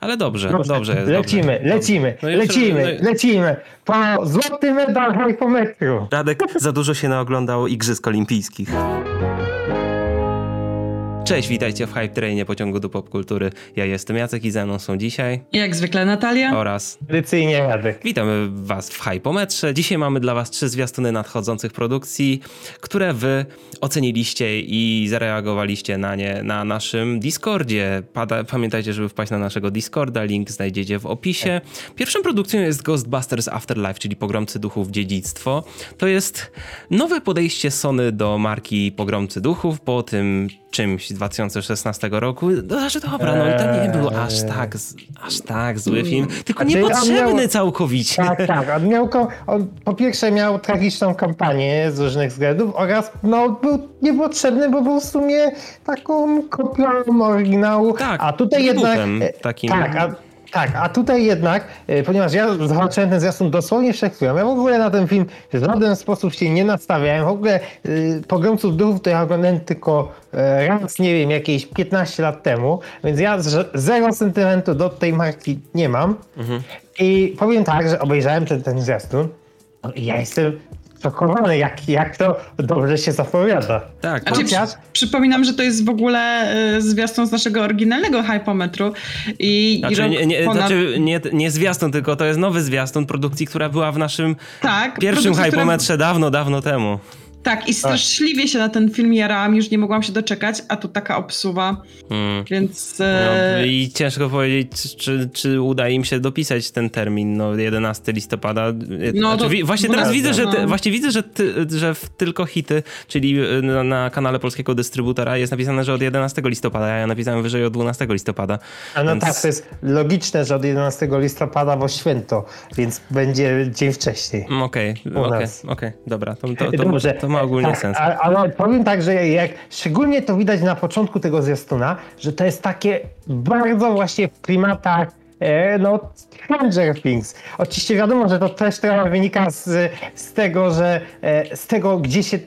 Ale dobrze, dobrze, dobrze jest. Lecimy, dobrze. lecimy, No lecimy, no lecimy. Po złoty medal hypometru. Radek za dużo się naoglądał Igrzysk Olimpijskich. Cześć, witajcie w Hype Trainie pociągu do popkultury. Ja jestem Jacek i ze mną są dzisiaj Jak zwykle Natalia. oraz Tradycyjnie Radek. witamy was w Hypometrze. Dzisiaj mamy dla was trzy zwiastuny nadchodzących produkcji, które wy oceniliście i zareagowaliście na nie na naszym Discordzie. Pada, pamiętajcie, żeby wpaść na naszego Discorda, link znajdziecie w opisie. Pierwszą produkcją jest Ghostbusters Afterlife, czyli Pogromcy Duchów Dziedzictwo. To jest nowe podejście Sony do marki Pogromcy Duchów po tym czymś 2016 roku. No, znaczy dobra, no i to nie był aż tak, aż tak zły film, tylko Znaczy, on niepotrzebny miał- całkowicie. Tak, tak. On, miał, on po pierwsze miał tragiczną kampanię z różnych względów oraz no, był niepotrzebny, bo był w sumie taką kopią oryginału. Tak, a tutaj jednak. takim. Tak, a, tak, a tutaj jednak, e, ponieważ ja zobaczyłem ten zwiastun dosłownie przed chwilą, ja w ogóle na ten film w żaden sposób się nie nastawiałem. W ogóle y, Pogromców Duchów to ja oglądałem tylko e, raz, nie wiem, jakieś 15 lat temu, więc ja zero sentymentu do tej marki nie mam. Mhm. I powiem tak, że obejrzałem ten, ten zwiastun no i ja jestem szokowany, jak, jak to dobrze się zapowiada. Tak, Znaczy, Chociaż- przy, przypominam, że to jest w ogóle y, zwiastun z naszego oryginalnego hypometru. I, i Znaczy, rok nie, nie, ponad... znaczy nie, nie zwiastun, tylko to jest nowy zwiastun produkcji, która była w naszym tak, pierwszym produkcja, która- hypometrze dawno, dawno temu. Tak, i straszliwie się na ten film jarałam, już nie mogłam się doczekać, a tu taka obsuwa, Mm. więc... No, e, I ciężko powiedzieć, czy, czy uda im się dopisać ten termin, no 11 listopada. No, Znaczy, to właśnie teraz widzę, że ty, no. właśnie widzę, że, ty, że w tylko hity, czyli y, na, na kanale polskiego dystrybutora jest napisane, że od 11 listopada, a ja napisałem wyżej od 12 listopada. A no Więc- tak, to jest logiczne, że od 11 listopada, bo święto, więc będzie dzień wcześniej. Mm, Okej, okej, okej, dobra, to, to, to, Dobrze. to ma ogólnie tak, sens. a- Ale powiem tak, że jak szczególnie to widać na początku tego zwiastuna, że to jest takie bardzo właśnie w klimatach e, no, Stranger Things. Oczywiście wiadomo, że to też trochę wynika z, z tego, że e, z tego, gdzie się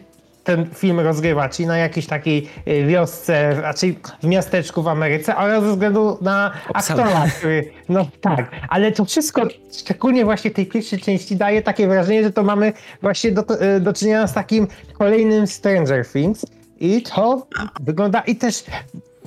ten film rozgrywa, czyli na jakiejś takiej e, wiosce, raczej w miasteczku w Ameryce, oraz ze względu na Obsadę. aktora, który, no tak, ale to wszystko, szczególnie właśnie w tej pierwszej części, daje takie wrażenie, że to mamy właśnie do, e, do czynienia z takim kolejnym Stranger Things i to wygląda, i też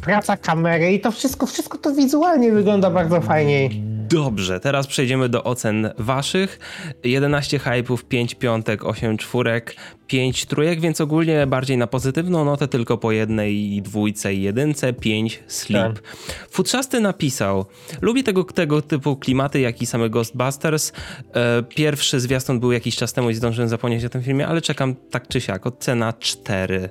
praca kamery i to wszystko, wszystko to wizualnie wygląda bardzo fajnie. Dobrze, teraz przejdziemy do ocen waszych. 11 hypeów, 5 piątek, 8 czwórek, 5 trójek, więc ogólnie bardziej na pozytywną notę, tylko po jednej dwójce i jedynce, 5 sleep. Tak. Futrzasty napisał, lubię tego, tego typu klimaty, jak i same Ghostbusters. E, Pierwszy zwiastun był jakiś czas temu i zdążyłem zapomnieć o tym filmie, ale czekam tak czy siak, ocena 4.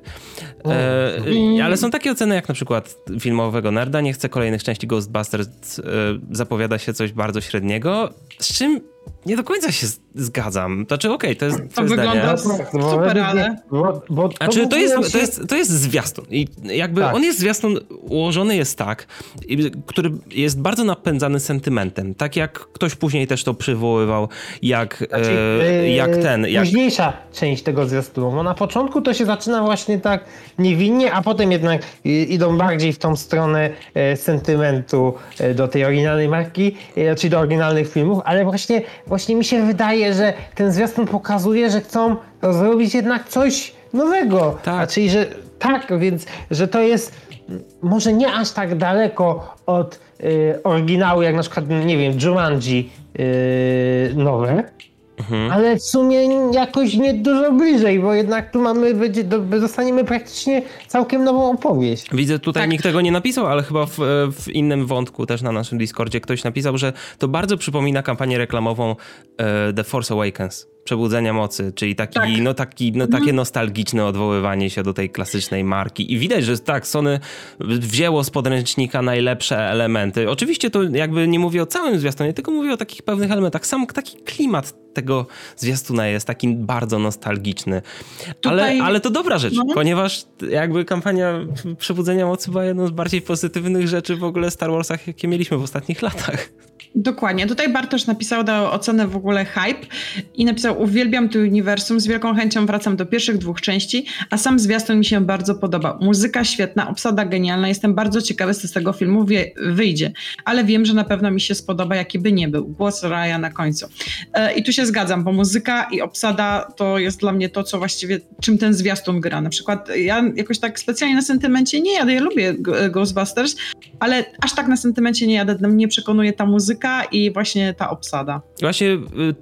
E, ale są takie oceny jak na przykład filmowego nerda, nie chcę kolejnych części Ghostbusters, e, zapowiada się coś bardzo średniego, z czym nie do końca się zgadzam. Znaczy okej, to jest To wygląda zdanie. super, ale... Bo, bo A czy to w ogóle jest, to, jest, to jest zwiastun i jakby Tak. on jest zwiastun, ułożony jest tak, który jest bardzo napędzany sentymentem, tak jak ktoś później też to przywoływał, jak, Znaczy, e, yy, jak ten, jak Późniejsza część tego zwiastunu, bo na początku to się zaczyna właśnie tak niewinnie, a potem jednak y, idą bardziej w tą stronę e, sentymentu e, do tej oryginalnej marki, e, czyli do oryginalnych filmów, ale właśnie, właśnie mi się wydaje, że ten zwiastun pokazuje, że chcą zrobić jednak coś nowego. Tak. Czyli, że tak, więc, że to jest może nie aż tak daleko od y, oryginału, jak na przykład, nie wiem, Jumanji y, nowe, ale w sumie jakoś nie dużo bliżej, bo jednak tu mamy, będzie, do, dostaniemy praktycznie całkiem nową opowieść. Widzę, tutaj Tak. nikt tego nie napisał, ale chyba w, w innym wątku też na naszym Discordzie ktoś napisał, że to bardzo przypomina kampanię reklamową e, The Force Awakens. Przebudzenia mocy, czyli taki, Tak. no, taki, no, takie nostalgiczne odwoływanie się do tej klasycznej marki. I widać, że tak, Sony wzięło z podręcznika najlepsze elementy. Oczywiście to jakby nie mówię o całym zwiastunie, tylko mówię o takich pewnych elementach. Sam taki klimat tego zwiastuna jest taki bardzo nostalgiczny. Ale, Tutaj- ale to dobra rzecz, No. ponieważ jakby kampania Przebudzenia Mocy była jedną z bardziej pozytywnych rzeczy w ogóle w Star Warsach, jakie mieliśmy w ostatnich latach. Dokładnie. Tutaj Bartosz napisał, dał ocenę w ogóle hype i napisał uwielbiam to uniwersum, z wielką chęcią wracam do pierwszych dwóch części, a sam zwiastun mi się bardzo podoba. Muzyka świetna, obsada genialna, jestem bardzo ciekawy, co z tego filmu wie, wyjdzie, ale wiem, że na pewno mi się spodoba, jaki by nie był. Głos Raya na końcu. E, I tu się zgadzam, bo muzyka i obsada to jest dla mnie to, co właściwie, czym ten zwiastun gra. Na przykład ja jakoś tak specjalnie na sentymencie nie jadę, ja lubię Ghostbusters, ale aż tak na sentymencie nie jadę, mnie przekonuje ta muzyka, i właśnie ta obsada. Właśnie y,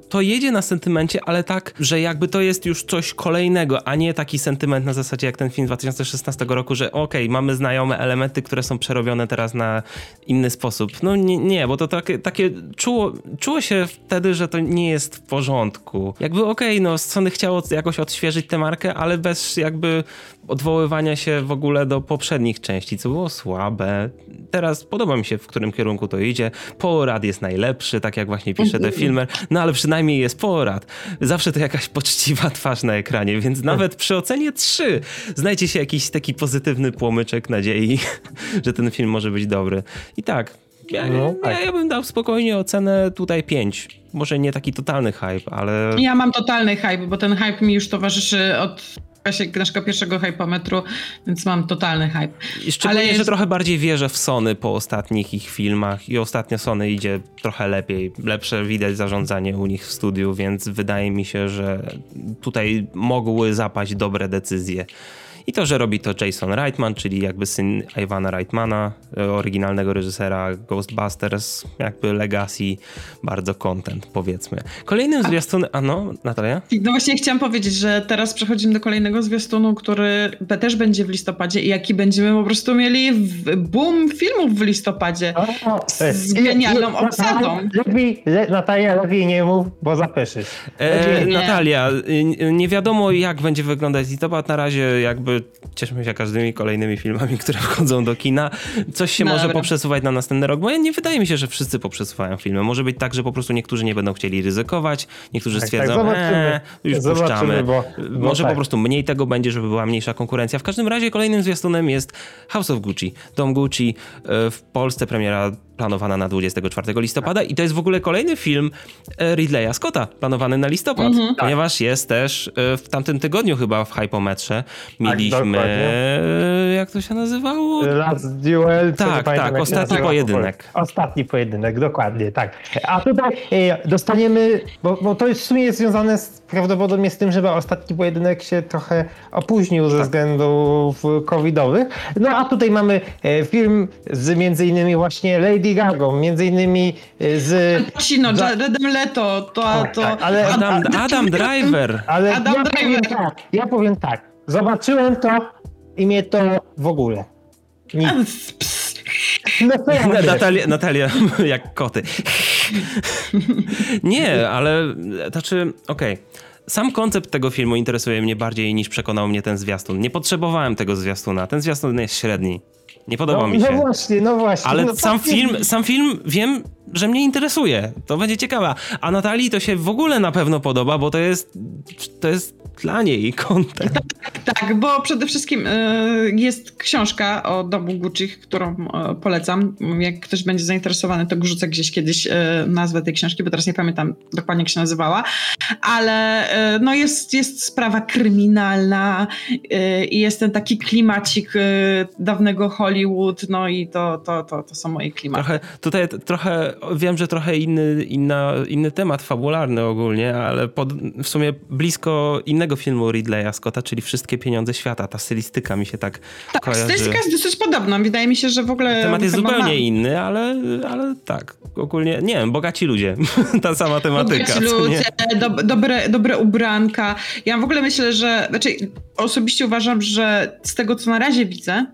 to jedzie na sentymencie, ale tak, że jakby to jest już coś kolejnego, a nie taki sentyment na zasadzie jak ten film 2016 roku, że okej, okay, mamy znajome elementy, które są przerobione teraz na inny sposób. No nie, nie bo to takie, takie czuło, czuło się wtedy, że to nie jest w porządku. Jakby okej, okay, no Sony chciało jakoś odświeżyć tę markę, ale bez jakby odwoływania się w ogóle do poprzednich części, co było słabe. Teraz podoba mi się, w którym kierunku to idzie. Porad jest najlepszy, tak jak właśnie pisze The Filmer, no ale przynajmniej jest porad. Zawsze to jakaś poczciwa twarz na ekranie, więc nawet przy ocenie 3 znajdzie się jakiś taki pozytywny płomyczek nadziei, że ten film może być dobry. I tak, ja, no, tak. ja, ja bym dał spokojnie ocenę tutaj 5. Może nie taki totalny hype, ale. Ja mam totalny hype, bo ten hype mi już towarzyszy od czasie naszego pierwszego hypometru, więc mam totalny hype. I szczególnie, jest... że trochę bardziej wierzę w Sony po ostatnich ich filmach i ostatnio Sony idzie trochę lepiej, lepsze widać zarządzanie u nich w studiu, więc wydaje mi się, że tutaj mogły zapaść dobre decyzje. I to, że robi to Jason Reitman, czyli jakby syn Ivana Reitmana, e, oryginalnego reżysera Ghostbusters, jakby legacy, bardzo content powiedzmy. Kolejnym zwiastunem, a no, Natalia? No właśnie chciałam powiedzieć, że teraz przechodzimy do kolejnego zwiastunu, który też będzie w listopadzie i jaki będziemy po prostu mieli boom filmów w listopadzie z genialną obsadą. Lepiej, le, Natalia, lepiej nie mów, bo zapeszysz. E, Natalia, nie wiadomo jak będzie wyglądać listopad, na razie jakby cieszmy się każdymi kolejnymi filmami, które wchodzą do kina. Coś się może poprzesuwać na następny rok, bo nie wydaje mi się, że wszyscy poprzesuwają filmy. Może być tak, że po prostu niektórzy nie będą chcieli ryzykować, niektórzy tak, tak stwierdzą, tak, eee, już puszczamy. Bo, bo może tak. po prostu mniej tego będzie, żeby była mniejsza konkurencja. W każdym razie kolejnym zwiastunem jest House of Gucci. Dom Gucci e, w Polsce premiera planowana na 24 listopada i to jest w ogóle kolejny film e, Ridleya Scotta planowany na listopad, mhm. ponieważ jest też e, w tamtym tygodniu chyba w Hypometrze mieliśmy, tak, jak to się nazywało? Last Duel. Tak, tak, ostatni pojedynek. Ostatni pojedynek, dokładnie, tak. A tutaj dostaniemy, bo, bo to jest w sumie związane z, prawdopodobnie z tym, że ostatni pojedynek się trochę opóźnił ze tak. względów covidowych. No a tutaj mamy film z między innymi właśnie Lady Lady Gagą, między innymi y, z... Pacino, za... Jaredem Leto, to... Tak, to... Tak, ale, Adam, Adam Driver. Ale Adam ja Driver. Powiem tak, ja powiem tak, zobaczyłem to i mnie to w ogóle... Nic. No, Natalia, Natalia, jak koty. Nie, ale znaczy, okej. Okay. Sam koncept tego filmu interesuje mnie bardziej niż przekonał mnie ten zwiastun. Nie potrzebowałem tego zwiastuna. Ten zwiastun jest średni. Nie podoba no, mi się. No właśnie, no właśnie. Ale no sam, film, sam film wiem, że mnie interesuje. To będzie ciekawe. A Natalii to się w ogóle na pewno podoba, bo to jest, to jest dla niej content. Tak, tak, bo przede wszystkim y, jest książka o domu Gucci, którą y, polecam. Jak ktoś będzie zainteresowany, to wrzucę gdzieś kiedyś y, nazwę tej książki, bo teraz nie pamiętam dokładnie jak się nazywała. Ale no jest, jest sprawa kryminalna i jest ten taki klimacik dawnego Hollywood, no i to, to, to, to są moje klimaty. Trochę, tutaj trochę wiem, że trochę inny, inna, inny temat fabularny ogólnie, ale pod, w sumie blisko innego filmu Ridleya Scotta, czyli Wszystkie pieniądze świata. Ta stylistyka mi się tak, tak kojarzy. stylistyka jest dosyć podobna. Wydaje mi się, że w ogóle... Temat jest zupełnie inny, ale, ale tak, ogólnie, nie wiem, bogaci ludzie. Ta sama tematyka. Bogaci ludzie, do, dobre, dobre ubranka. Ja w ogóle myślę, że, znaczy osobiście uważam, że z tego, co na razie widzę,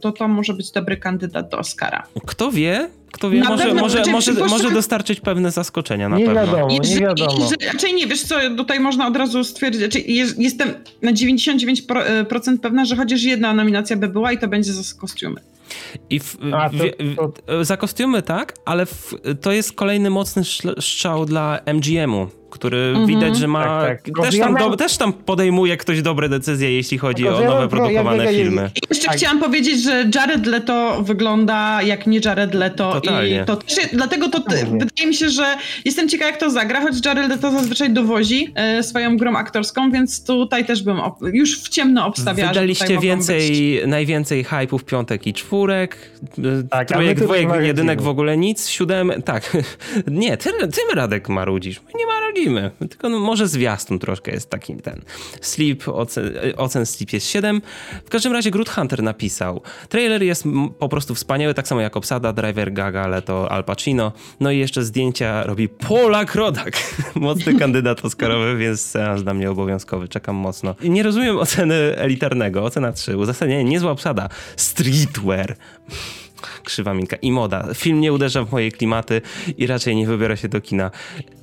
to to może być dobry kandydat do Oscara. Kto wie? Kto wie, może, może, może, może dostarczyć pewne zaskoczenia na nie pewno. Wiadomo, nie wiadomo. Raczej nie, wiesz co, tutaj można od razu stwierdzić, znaczy jest, jestem na 99% pewna, że chociaż jedna nominacja by była i to będzie za kostiumy. I w, A, to, to... za kostiumy tak, ale w, to jest kolejny mocny strzał dla MGM-u który Mhm. widać, że ma. Tak, tak. Też, Ja tam mam- do, też tam podejmuje ktoś dobre decyzje, jeśli chodzi Tylko, o ja nowe ja produkowane nie- filmy. I jeszcze Tak. chciałam powiedzieć, że Jared Leto wygląda jak nie Jared Leto Totalnie. i to też, dlatego to Totalnie. wydaje mi się, że jestem ciekawa jak to zagra, choć Jared Leto zazwyczaj dowozi e, swoją grą aktorską, więc tutaj też bym op- już w ciemno obstawiała, Wydaliście więcej, najwięcej hypeów piątek i czwórek, Tak, trójek, dwojek, jedynek w ogóle nic, siódem, tak, nie, ty, ty Radek marudzisz, my nie marudzimy, tylko no, może zwiastun troszkę jest taki ten, Sleep, ocen, ocen Sleep jest 7, w każdym razie Groot Hunter napisał, trailer jest po prostu wspaniały, tak samo jak obsada, Driver, Gaga, Leto, Al Pacino, no i jeszcze zdjęcia robi Polak Rodak, mocny kandydat oscarowy, więc seans dla mnie obowiązkowy, czekam mocno. Nie rozumiem oceny elitarnego, ocena 3, uzasadnienie, niezła obsada, streetwear, krzywa minka i moda. Film nie uderza w moje klimaty i raczej nie wybiera się do kina.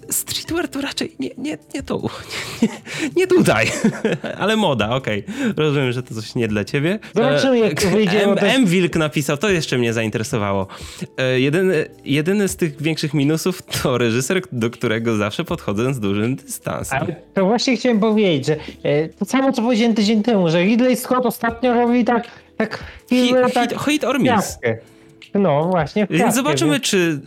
Streetwear to raczej nie, nie, nie tu, nie, nie, nie tutaj, ale moda, okej. Rozumiem, że to coś nie dla ciebie. Zobaczymy, jak to wyjdzie, M, M. Wilk napisał, to jeszcze mnie zainteresowało. E, Jedyny, jedyny z tych większych minusów to reżyser, do którego zawsze podchodzę z dużym dystansem. Ale to właśnie chciałem powiedzieć, że e, to samo co powiedziałem tydzień temu, że Ridley Scott ostatnio robi tak, tak filmy, Hit, tak hit, hit or miss. No właśnie, Więc zobaczymy, więc- czy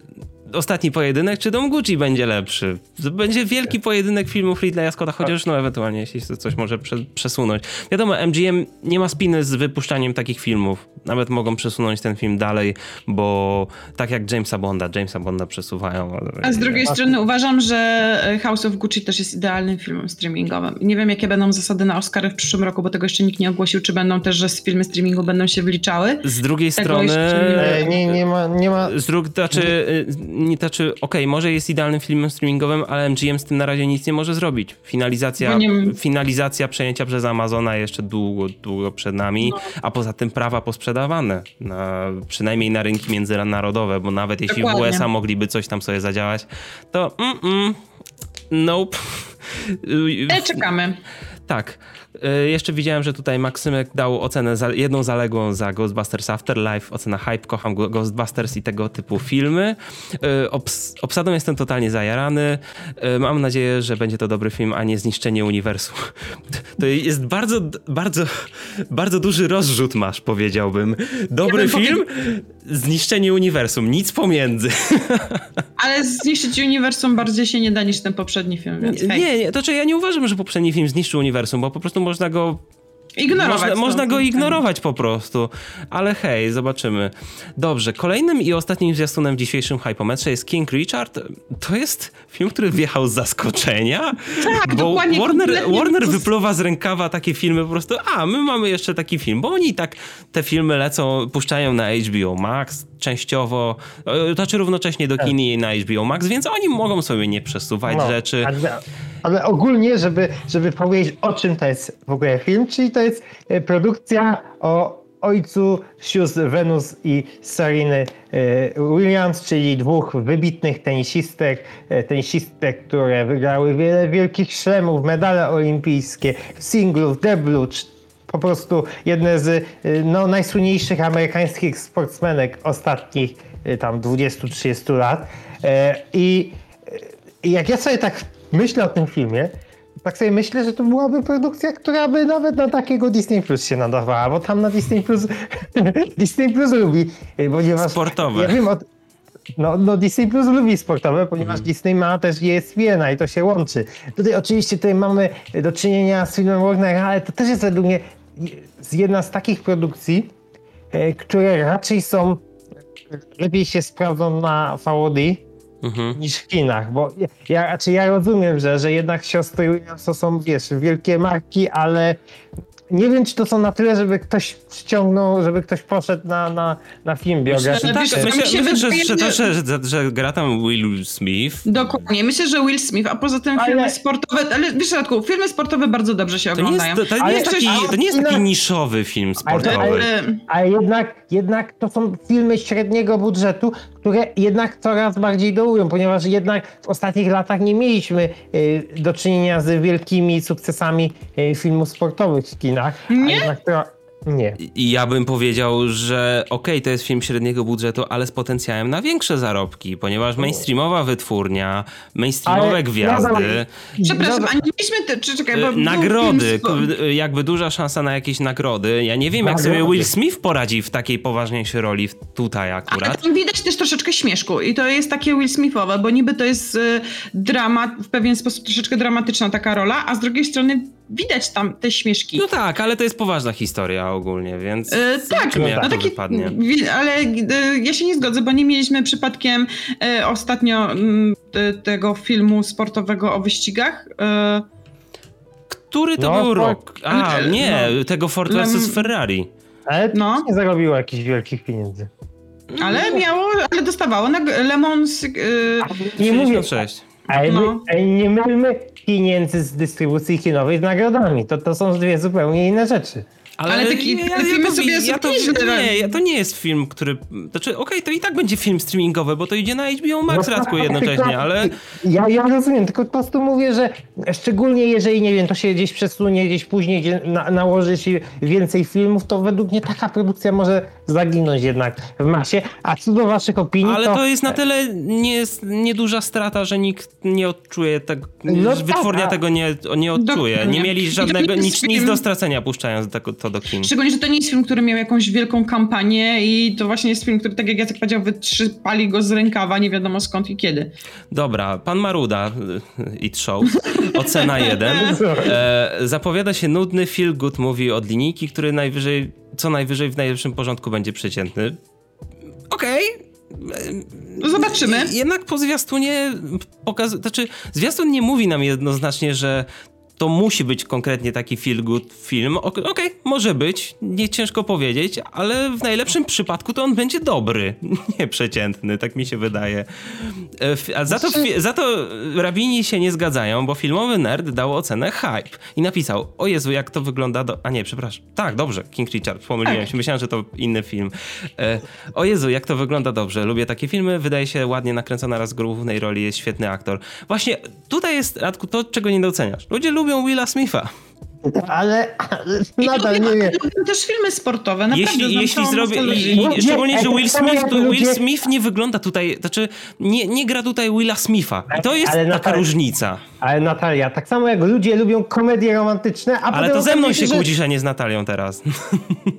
ostatni pojedynek, czy Dom Gucci będzie lepszy. Będzie wielki pojedynek filmów Ridleya Scotta, chociaż no ewentualnie, jeśli coś może prze, przesunąć. Wiadomo, MGM nie ma spiny z wypuszczaniem takich filmów. Nawet mogą przesunąć ten film dalej, bo tak jak Jamesa Bonda, Jamesa Bonda przesuwają. A z drugiej strony uważam, że e, House of Gucci też jest idealnym filmem streamingowym. Nie wiem, jakie będą zasady na Oscary w przyszłym roku, bo tego jeszcze nikt nie ogłosił, czy będą też, że filmy streamingu będą się wliczały. Z drugiej Tego strony... jeszcze E, nie, nie ma, nie ma, Z drugiej, znaczy, y, nie, znaczy okej, może jest idealnym filmem streamingowym, ale MGM z tym na razie nic nie może zrobić. Finalizacja, Bo nie- finalizacja przejęcia przez Amazona jeszcze długo, długo przed nami, No. a poza tym prawa posprzedawane, na, przynajmniej na rynki międzynarodowe, bo nawet jeśli Dokładnie. w USA mogliby coś tam sobie zadziałać, to mm, mm, nope. Ale czekamy. Tak. Y, Jeszcze widziałem, że tutaj Maksymek dał ocenę za, jedną zaległą za Ghostbusters Afterlife, ocena hype, kocham Ghostbusters i tego typu filmy. Y, Obs obsadą jestem totalnie zajarany. Y, Mam nadzieję, że będzie to dobry film, a nie zniszczenie uniwersum. To jest bardzo, bardzo, bardzo duży rozrzut masz, powiedziałbym. Dobry Ja film, zniszczenie uniwersum, nic pomiędzy. Ale zniszczyć uniwersum bardziej się nie da niż ten poprzedni film, więc. Nie, nie, to czy ja nie uważam, że poprzedni film zniszczył uniwersum, bo po prostu można go Ignorować Można, to. można go ignorować po prostu. Ale hej, zobaczymy. Dobrze, kolejnym i ostatnim zwiastunem w dzisiejszym hypometrze jest King Richard. To jest film, który wjechał z zaskoczenia. Tak, bo dokładnie, Warner, Warner to- wypluwa z rękawa takie filmy po prostu, a my mamy jeszcze taki film, bo oni tak te filmy lecą, puszczają na HBO Max częściowo, e, znaczy równocześnie do kin i na HBO Max, więc oni mogą sobie nie przesuwać no, rzeczy. Ale, ale ogólnie, żeby, żeby powiedzieć o czym to jest w ogóle film, czyli to jest e, produkcja o ojcu sióstr Venus i Sereny e, Williams, czyli dwóch wybitnych tenisistek, e, tenisistek, które wygrały wiele wielkich szlemów, medale olimpijskie, w singlu, w deblu, po prostu jedne z no, najsłynniejszych amerykańskich sportsmenek ostatnich tam 20-30 lat. I jak ja sobie tak myślę o tym filmie, tak sobie myślę, że to byłaby produkcja, która by nawet na takiego Disney Plus się nadawała, bo tam na Disney Plus Disney Plus lubi, ponieważ... Sportowe. Ja wiem o, no, no Disney Plus lubi sportowe, ponieważ Disney ma też ESPN i to się łączy. Tutaj oczywiście tutaj mamy do czynienia z filmem Warnera, ale to też jest według mnie jedna z takich produkcji, e, które raczej są lepiej się sprawdzą na VOD, Mhm. niż w Chinach, bo ja, znaczy ja rozumiem, że, że jednak siostry Williams to są, wiesz, wielkie marki, ale nie wiem, czy to są na tyle, żeby ktoś ściągnął, żeby ktoś poszedł na, na, na film biograficzny. tak, myślę, że, że, to, że- że, że, że gra tam Will Smith. Dokładnie. Myślę, że Will Smith, a poza tym Ale- filmy sportowe, ale wiesz, Radku, filmy sportowe bardzo dobrze się To nie jest, oglądają. to, to nie Ale jest, taki, to nie jest taki ale- niszowy film Ale- sportowy. Ale, Ale jednak, jednak to są filmy średniego budżetu, które jednak coraz bardziej dołują, ponieważ jednak w ostatnich latach nie mieliśmy y, do czynienia z wielkimi sukcesami y, filmów sportowych w kinach. A Nie? jednak to, Nie. I ja bym powiedział, że okej, to jest film średniego budżetu, ale z potencjałem na większe zarobki, ponieważ mainstreamowa wytwórnia, mainstreamowe Ale gwiazdy, ja Przepraszam, a nie mieliśmy te, czy czekaj, bo y, był nagrody, k- jakby duża szansa na jakieś nagrody. Ja nie wiem, jak Nagrody. sobie Will Smith poradzi w takiej poważniejszej roli tutaj Ale akurat. tam widać też troszeczkę śmieszku i to jest takie Will Smithowe, bo niby to jest y, dramat, w pewien sposób troszeczkę dramatyczna taka rola, a z drugiej strony widać tam te śmieszki. No tak, ale to jest poważna historia ogólnie, więc E, tak, zobaczymy, jak no to taki, wypadnie. ale e, ja się nie zgodzę, bo nie mieliśmy przypadkiem e, ostatnio mm, te, tego filmu sportowego o wyścigach. E, Który to No, był tak. rok? A, Ale- nie, no. tego Ford vs Ferrari. Ale No. no. nie zarobiło jakichś wielkich pieniędzy. ale miało, ale dostawało na Le Mans. E, Nie mówię, 66. ale No. nie mylmy pieniędzy z dystrybucji kinowej z nagrodami. To, to są dwie zupełnie inne rzeczy. Ale taki- te filmy sobie ja to, nie, ja, to nie jest film, który... Znaczy, okej, to i tak będzie film streamingowy, bo to idzie na HBO Max No Radku tak, jednocześnie, tylko- ale... Ja, ja rozumiem, tylko po prostu mówię, że szczególnie jeżeli, nie wiem, to się gdzieś przesunie, gdzieś później gdzie na, nałoży się więcej filmów, to według mnie taka produkcja może zaginąć jednak w masie. A co do waszych opinii, Ale to... to jest na tyle nie, nieduża strata, że nikt nie odczuje tego, No wytwórnia tak, a- tego nie, nie odczuje. Nie Dokładnie. mieli I to żadnego, nie nic, nic do stracenia puszczając tego, to do kin. Szczególnie, że to nie jest film, który miał jakąś wielką kampanię i to właśnie jest film, który, tak jak Jacek powiedział, wytrzypali go z rękawa, nie wiadomo skąd i kiedy. Dobra, pan Maruda, y, It Show, ocena 1. E, zapowiada się nudny feel good movie od linijki, który najwyżej, co najwyżej w najlepszym porządku będzie przeciętny. Okej. No Zobaczymy. Jednak po zwiastunie pokazuje, znaczy zwiastun nie mówi nam jednoznacznie, że to musi być konkretnie taki feel good film. Ok- Okej, może być, nie ciężko powiedzieć, ale w najlepszym przypadku to on będzie dobry, nie przeciętny, tak mi się wydaje. E, A za to, za to rabini się nie zgadzają, bo filmowy nerd dał ocenę hype i napisał, o Jezu, jak to wygląda do... A nie, przepraszam. Tak, dobrze, King Richard, pomyliłem Tak. się, myślałem, że to inny film. E, o Jezu, jak to wygląda dobrze, lubię takie filmy, wydaje się ładnie nakręcona, raz w głównej roli jest świetny aktor. Właśnie tutaj jest, Radku, to, czego nie doceniasz. Ludzie lubią Willa Smitha. Ale, ale nadal lubię- nie wiem. lubię też filmy sportowe, naprawdę. Jeśli, jeśli zrobię. I, szczególnie, że Will Smith, tu, Will Smith nie wygląda tutaj. Znaczy, nie, nie gra tutaj Willa Smitha. I to jest Ale taka Natalia- różnica. Ale Natalia, tak samo jak ludzie lubią komedie romantyczne, a Ale to ze mną się że- kłócisz, a nie z Natalią teraz.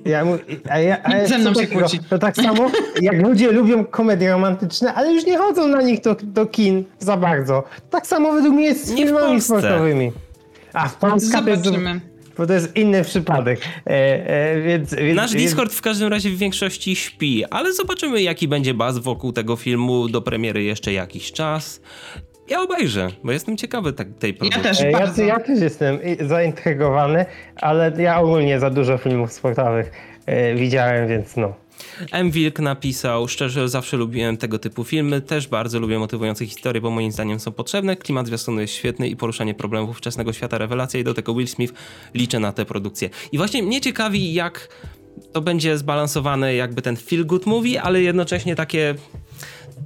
Ja, mu- a ja, a Ze mną się kłóci. To tak samo jak ludzie lubią komedie romantyczne, ale już nie chodzą na nich do, do kin za bardzo. Tak samo według mnie jest z Nie filmami sportowymi. A w Polsce to jest, Zobaczymy. bo to jest inny przypadek. E, e, więc, więc, Nasz więc, Discord w każdym razie w większości śpi, ale zobaczymy, jaki będzie baz wokół tego filmu do premiery jeszcze jakiś czas. Ja obejrzę, bo jestem ciekawy tak, tej produkcji. też. e, ja, bardzo. ja też jestem zaintrygowany, ale ja ogólnie za dużo filmów sportowych e, widziałem, więc no. M. Wilk napisał, szczerze zawsze lubiłem tego typu filmy, też bardzo lubię motywujące historie, bo moim zdaniem są potrzebne, klimat zwiastunu jest świetny i poruszanie problemów wczesnego świata rewelacja i do tego Will Smith liczę na tę produkcję. I właśnie mnie ciekawi, jak to będzie zbalansowane jakby ten feel good movie, ale jednocześnie takie,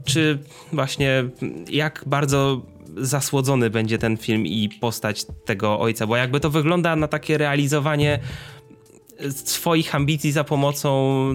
czy właśnie jak bardzo zasłodzony będzie ten film i postać tego ojca, bo jakby to wygląda na takie realizowanie swoich ambicji za pomocą,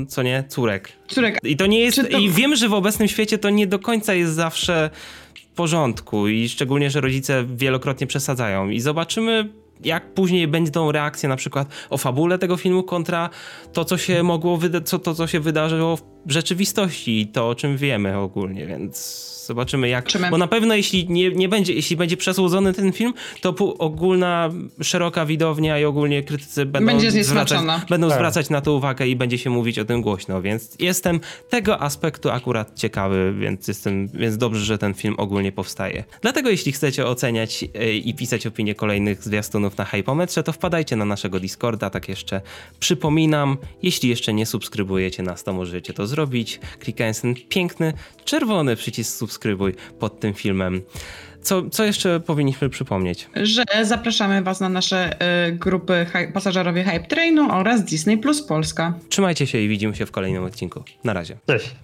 co nie, córek. Córek, I to nie jest. To- I wiem, że w obecnym świecie to nie do końca jest zawsze w porządku. I szczególnie, że rodzice wielokrotnie przesadzają. I zobaczymy. Jak później będą reakcje na przykład o fabule tego filmu kontra to, co się mogło, wyda- co, to, co się wydarzyło w rzeczywistości i to, o czym wiemy ogólnie, więc zobaczymy jak. Bo na pewno jeśli nie, nie będzie, jeśli będzie przesłodzony ten film, to ogólna, szeroka widownia i ogólnie krytycy będą Będzie zwracać, będą Tak. zwracać na to uwagę i będzie się mówić o tym głośno, więc jestem tego aspektu akurat ciekawy, więc jestem, więc dobrze, że ten film ogólnie powstaje. Dlatego jeśli chcecie oceniać e, i pisać opinie kolejnych zwiastunów na Hypometrze, to wpadajcie na naszego Discorda, tak jeszcze przypominam, jeśli jeszcze nie subskrybujecie nas, to możecie to zrobić, klikając ten piękny, czerwony przycisk subskrybuj pod tym filmem. Co, co jeszcze powinniśmy przypomnieć? że zapraszamy Was na nasze y, grupy pasażerowie Hype Trainu oraz Disney Plus Polska. Trzymajcie się i widzimy się w kolejnym odcinku. Na razie. Cześć.